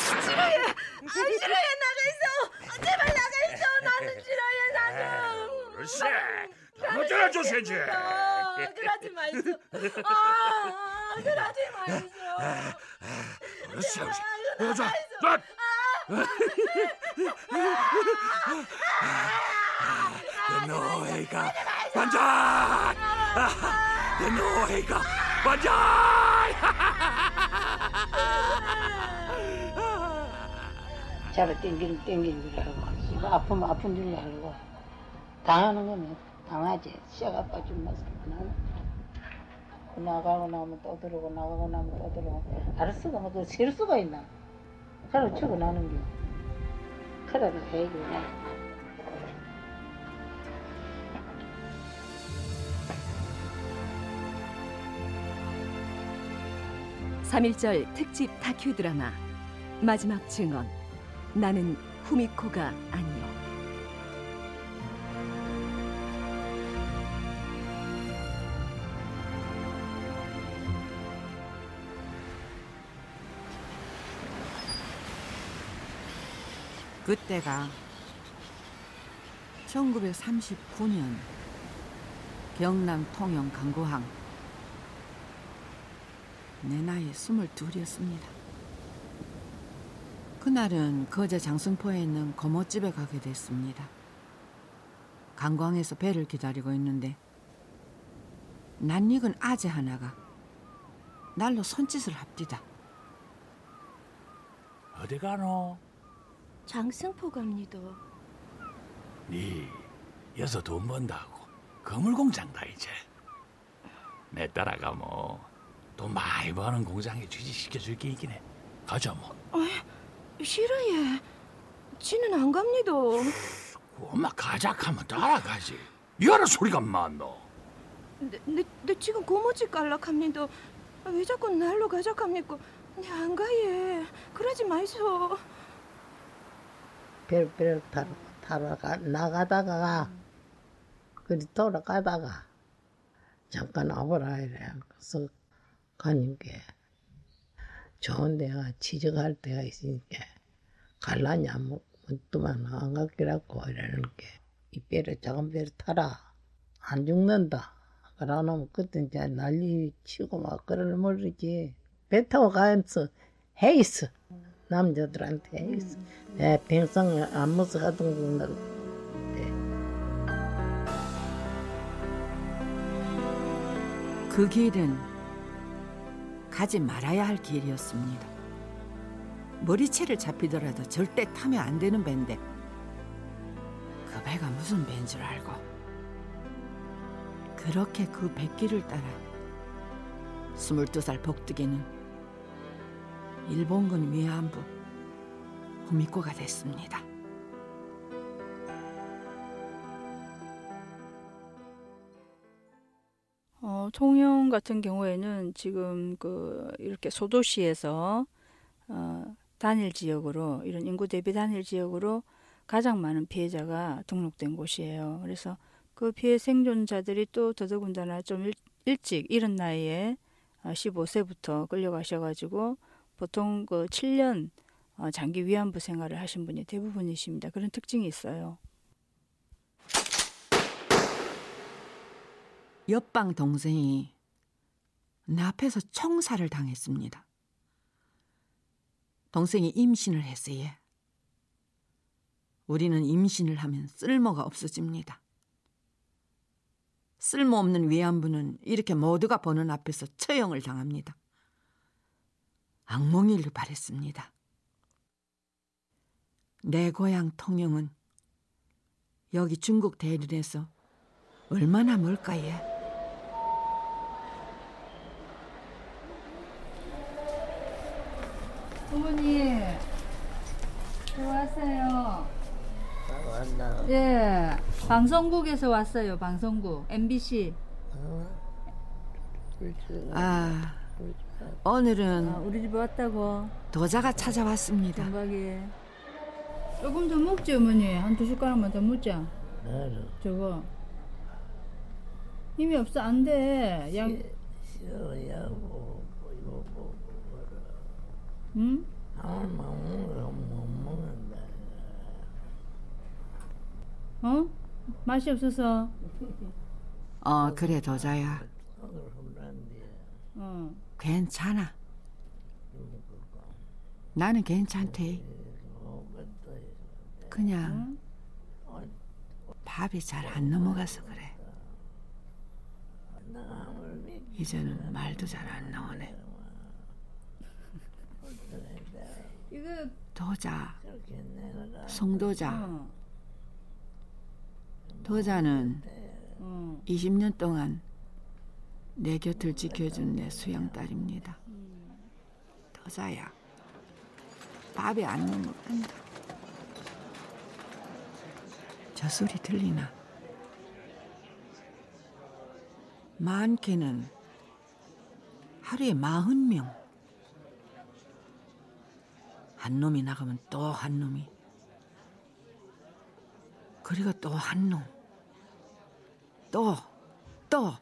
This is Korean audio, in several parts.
싫어해, 아, 싫어해 나가 있어. 제발 나가 있어. 나는 싫어해 나는. 글쎄, 주시지. 아, 그러지 마이소. 아, 그러지 마이소. 글쎄, 제발, 자, 나가 자, 너희가 완전, 너희가 완전. 잡아 당기는 당기는 줄 알고 아프면 아픈 줄 알고. 당하는 거는 당하지. 씨가 빠진 맛을 나는 나가고 나면 또 들어오고 나가고 나면 또 들어오고. 알았어. 뭐그 셀 수가 있나? 가르치고 나는 게. 그래도 해야지 나. 삼일절 특집 다큐 드라마. 마지막 증언. 나는 후미코가 아니요 그때가 1939년 경남 통영 강구항 내 나이 22이었습니다. 그날은 거제 장승포에 있는 고모집에 가게 됐습니다. 강광에서 배를 기다리고 있는데 낯익은 아재 하나가 날로 손짓을 합디다. 어디 가노? 장승포 갑니다 네 여서 돈 번다고 거물 공장 다 이제. 내 따라가 뭐 돈 많이 버는 공장에 취직시켜 줄 게 있긴 해. 가자 뭐. 싫어해 지는 안 갑니다 엄마 가자 하면 따라가지. 니하는 소리가 많노. 내, 내, 내 지금 고모집 갈락합니다 왜 자꾸 날로 가자 합니까 내안 가예 그러지 마이소 배를 타러 타러 가, 나가다가 그리 돌아가다가 잠깐 와보라 이래 그래서 가님께 좋은 데가 취직할 때가 있으니까 갈라냐 뭐 문두만 안 갔기라고 이러는 게이 배를 작은 배를 타라. 안 죽는다. 그러놓으면 그때 이제 난리 치고 막 그럴 모르지. 배 타고 가면서 헤이스 남자들한테 헤이스 내 평생 안 무서 하던 분들 그 길은 가지 말아야 할 길이었습니다. 머리채를 잡히더라도 절대 타면 안 되는 배인데 그 배가 무슨 배인 줄 알고 그렇게 그 백길을 따라 22살 복득이는 일본군 위안부 후미코가 됐습니다. 어, 통영 같은 경우에는 지금 그 이렇게 소도시에서 어, 단일 지역으로 이런 인구 대비 단일 지역으로 가장 많은 피해자가 등록된 곳이에요. 그래서 그 피해 생존자들이 또 더더군다나 좀 일, 일찍 이른 나이에 15세부터 끌려가셔가지고 보통 그 7년 어, 장기 위안부 생활을 하신 분이 대부분이십니다. 그런 특징이 있어요. 옆방 동생이 내 앞에서 총살을 당했습니다. 동생이 임신을 했어요. 우리는 임신을 하면 쓸모가 없어집니다. 쓸모없는 위안부는 이렇게 모두가 보는 앞에서 처형을 당합니다. 악몽일을 바랬습니다. 내 고향 통영은 여기 중국 대륜에서 얼마나 멀까예? 어머니 들어왔어요 예, 방송국에서 왔어요. 방송국 MBC. 아 오늘은 아, 우리 집에 왔다고. 도자가 찾아왔습니다. 정박이. 조금 더 먹지 어머니. 한 두 숟가락만 더 먹자. 저거. 힘이 없어 안 돼. 양. 응? 어? 맛이 없어서. 어 그래 도자야 어. 괜찮아. 나는 괜찮대. 그냥 밥이 잘 안 넘어가서 그래. 이제는 말도 잘 안 나오네. 도자, 송도자. 어. 도자는 어. 20년 동안 내 곁을 지켜준 내 수양 딸입니다. 도자야, 밥이 안 넘어간다. 저 소리 들리나? 많게는 하루에 마흔 명. 한 놈이 나가면 또 한 놈이. 그리고 또 한 놈. 또, 또,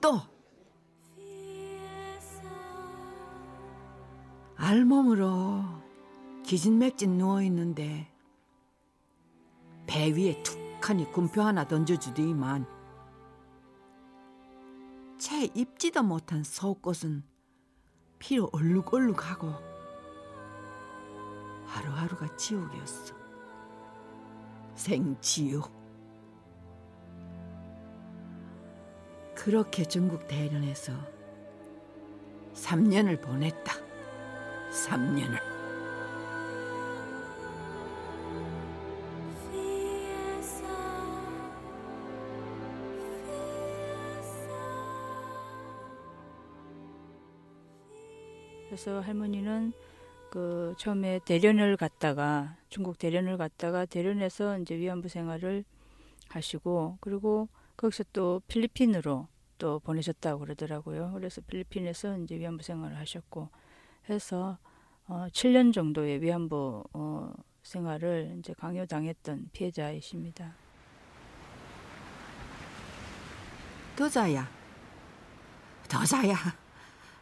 또. 알몸으로 기진맥진 누워 있는데 배 위에 툭하니 군표 하나 던져주더니만 채 입지도 못한 속옷은 피로 얼룩얼룩하고 하루하루가 지옥이었어. 생지옥. 그렇게 중국 대련에서 3년을 보냈다. 3년을. 그래서 할머니는 그 처음에 대련을 갔다가 중국 대련을 갔다가 대련에서 이제 위안부 생활을 하시고 그리고 거기서 또 필리핀으로 또 보내셨다고 그러더라고요. 그래서 필리핀에서 이제 위안부 생활을 하셨고 해서 어 7년 정도의 위안부 어 생활을 이제 강요당했던 피해자이십니다. 도자야. 도자야.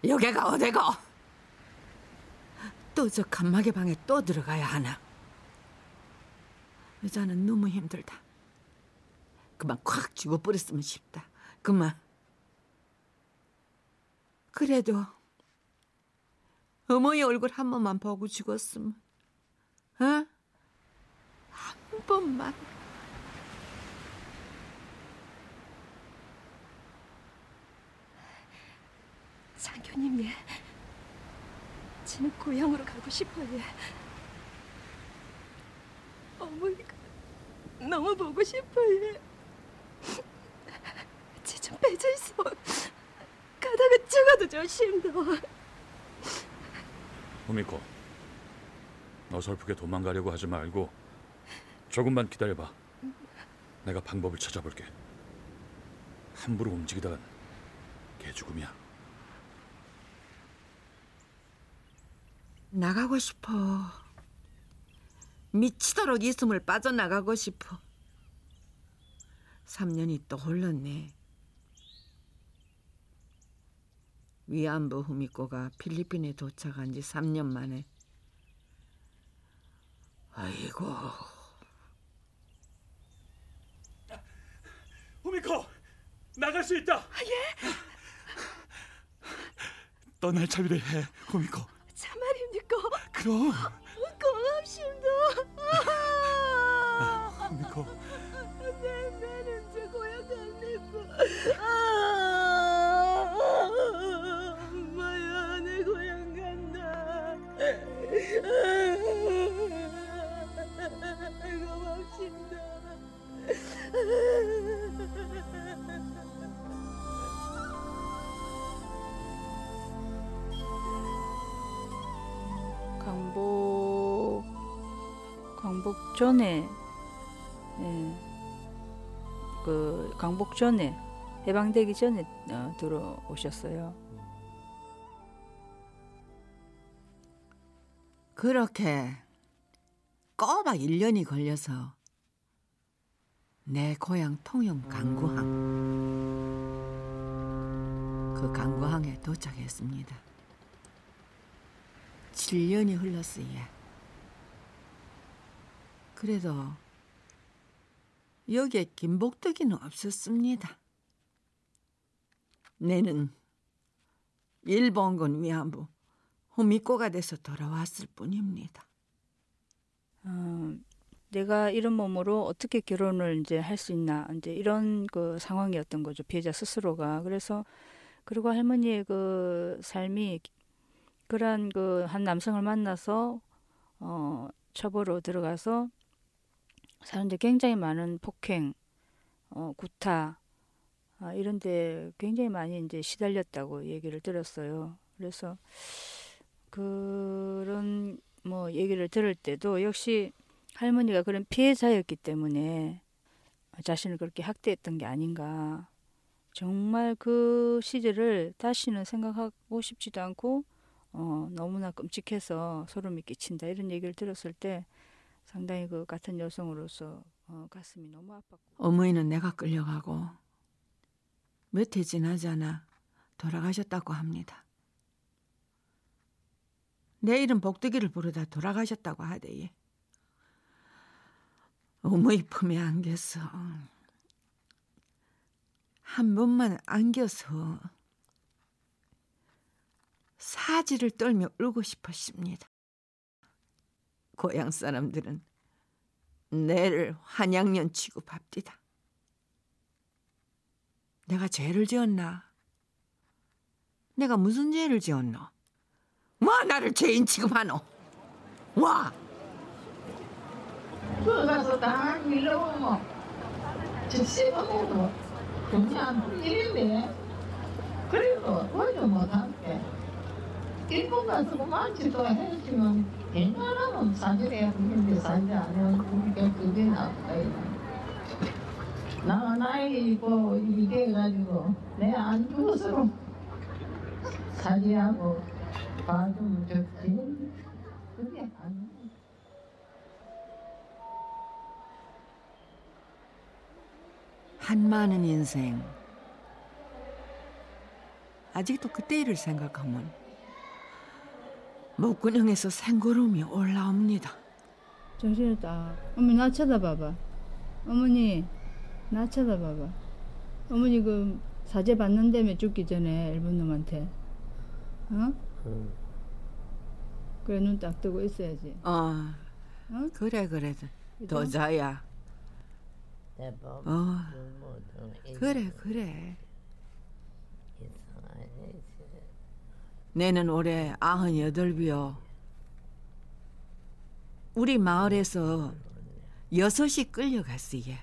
여기가 어디고? 또저 칸막이 방에 또 들어가야 하나? 여자는 너무 힘들다. 그만 콱 죽어버렸으면 싶다. 그만. 그래도 어머니 얼굴 한 번만 보고 죽었으면, 어? 한 번만. 장교님 예. 저는 고향으로 가고 싶어요. 예. 어머니가 너무 보고 싶어요. 예. 제좀 빼져 있어. 가다가 죽어도 조심도. 후미코, 어설프게 도망가려고 하지 말고 조금만 기다려봐. 내가 방법을 찾아볼게. 함부로 움직이다간 개죽음이야. 나가고 싶어. 미치도록 이 숨을 빠져나가고 싶어. 3년이 또 흘렀네. 위안부 후미코가 필리핀에 도착한 지 3년 만에 아이고 후미코, 나갈 수 있다. 예? 떠날 차비를 해, 후미코. 그럼, 고맙습니다. 후미코. 내 나는 제 고향 갑니까? 아, 엄마야 내 고향 간다. 고맙습니다. 강복 전에 그 강복 전에 해방되기 전에 어, 들어오셨어요. 그렇게 꼬박 1년이 걸려서 내 고향 통영 강구항 그 강구항에 도착했습니다. 7년이 흘렀으예. 그래도 여기에 김복덕이는 없었습니다. 내는 일본군 위안부 후미꼬가 돼서 돌아왔을 뿐입니다. 어, 내가 이런 몸으로 어떻게 결혼을 이제 할 수 있나 이제 이런 그 상황이었던 거죠 피해자 스스로가 그래서 그리고 할머니의 그 삶이 그러한 그 한 남성을 만나서 어 처벌로 들어가서 사는데 굉장히 많은 폭행, 어 구타 아, 이런데 굉장히 많이 이제 시달렸다고 얘기를 들었어요. 그래서 그런 뭐 얘기를 들을 때도 역시 할머니가 그런 피해자였기 때문에 자신을 그렇게 학대했던 게 아닌가. 정말 그 시절을 다시는 생각하고 싶지도 않고 어, 너무나 끔찍해서 소름이 끼친다 이런 얘기를 들었을 때 상당히 그 같은 여성으로서 어, 가슴이 너무 아팠고 어머니는 내가 끌려가고 몇 해 지나지 않아 돌아가셨다고 합니다. 내 이름 복덕이를 부르다 돌아가셨다고 하대예. 어머니 품에 안겨서 한 번만 안겨서 사지를 떨며 울고 싶었습니다. 고향 사람들은 내를 한양년 취급합디다. 내가 죄를 지었나? 내가 무슨 죄를 지었노? 와 나를 죄인 취급하노? 와 그거 가서 다 밀어보면 즉시하고도 그냥 일인데 그래도 도저 못할게 일본 가서 그만치도 해주면 웬만하면 사실에 그런데 사실 안 해요 그게 그게 나빠요? 나 나이 뭐 이게 가지고 내안 죽어서 사지하고 봐주면 좋지. 그게 아니야. 한 많은 인생. 아직도 그때 일을 생각하면 목구멍에서 생고름이 올라옵니다. 딱 어머니 나 쳐다봐봐 어머니 나 쳐다봐봐 어머니 그 사죄 받는다며 죽기 전에 일본 놈한테 어? 그래 눈 딱 뜨고 있어야지 어, 응? 그래 그래? 도자야. 어, 그래 그래. 내는 올해 아흔 여덟이요. 우리 마을에서 여섯이 끌려갔으예.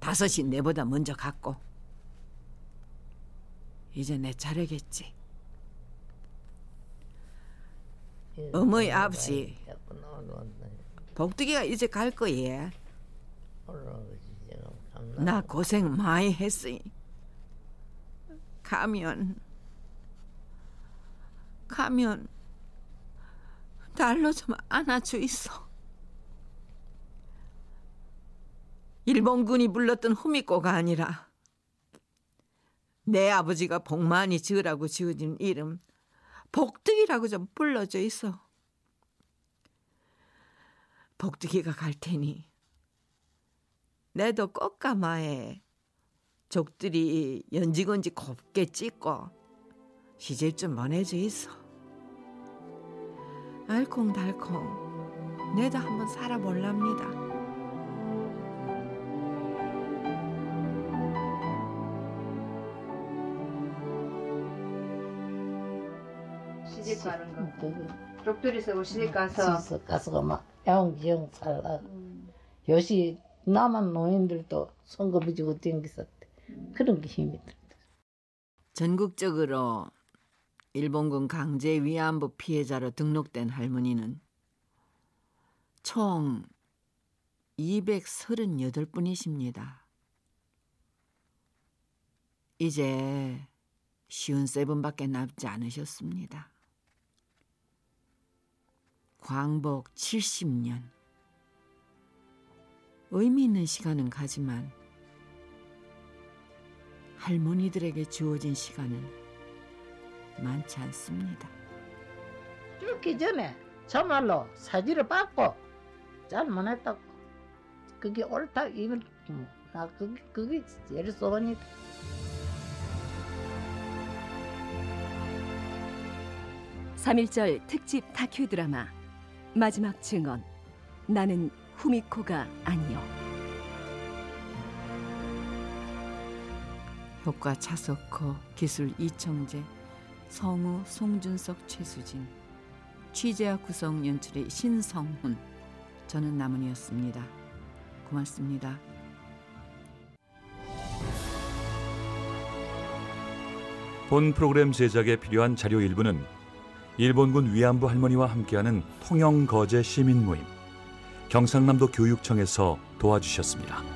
다섯이 내보다 먼저 갔고. 이제 내 차례겠지. 어머니 아버지 복두기가 이제 갈 거예. 나 고생 많이 했으니 가면 가면 날로 좀 안아주 있어. 일본군이 불렀던 후미코가 아니라 내 아버지가 복 많이 지으라고 지어진 이름 복득이라고 좀 불러줘 있어. 복득이가 갈 테니 내도 꽃가마에 족들이 연지건지 곱게 찍고 시집 좀 보내줘 있어. 알콩달콩 내도 한번 살아볼랍니다. 시집 가는 거그 족들이 쓰고 시집 가서 가서 가서 막 애옹지용 살라. 요시 남한 노인들도 손꼽이 주고 댕겼었대. 그런 게 힘이 들어. 전국적으로 일본군 강제 위안부 피해자로 등록된 할머니는 총 238분이십니다. 이제 쉬운 세븐밖에 남지 않으셨습니다. 광복 70년. 의미 있는 시간은 가지만 할머니들에게 주어진 시간은 많지 않습니다. 죽기 전에 정말로 사지를 받고 잘못했다고 그게 옳다 이건 음, 나 그게 그게 제일 소원이다. 삼일절 특집 다큐 드라마 마지막 증언 나는 후미코가 아니요 효과 차석호, 기술 이청재, 성우 송준석, 최수진, 취재와 구성 연출의 신성훈, 저는 남은이었습니다. 고맙습니다. 본 프로그램 제작에 필요한 자료 일부는 일본군 위안부 할머니와 함께하는 통영 거제 시민 모임 경상남도 교육청에서 도와주셨습니다.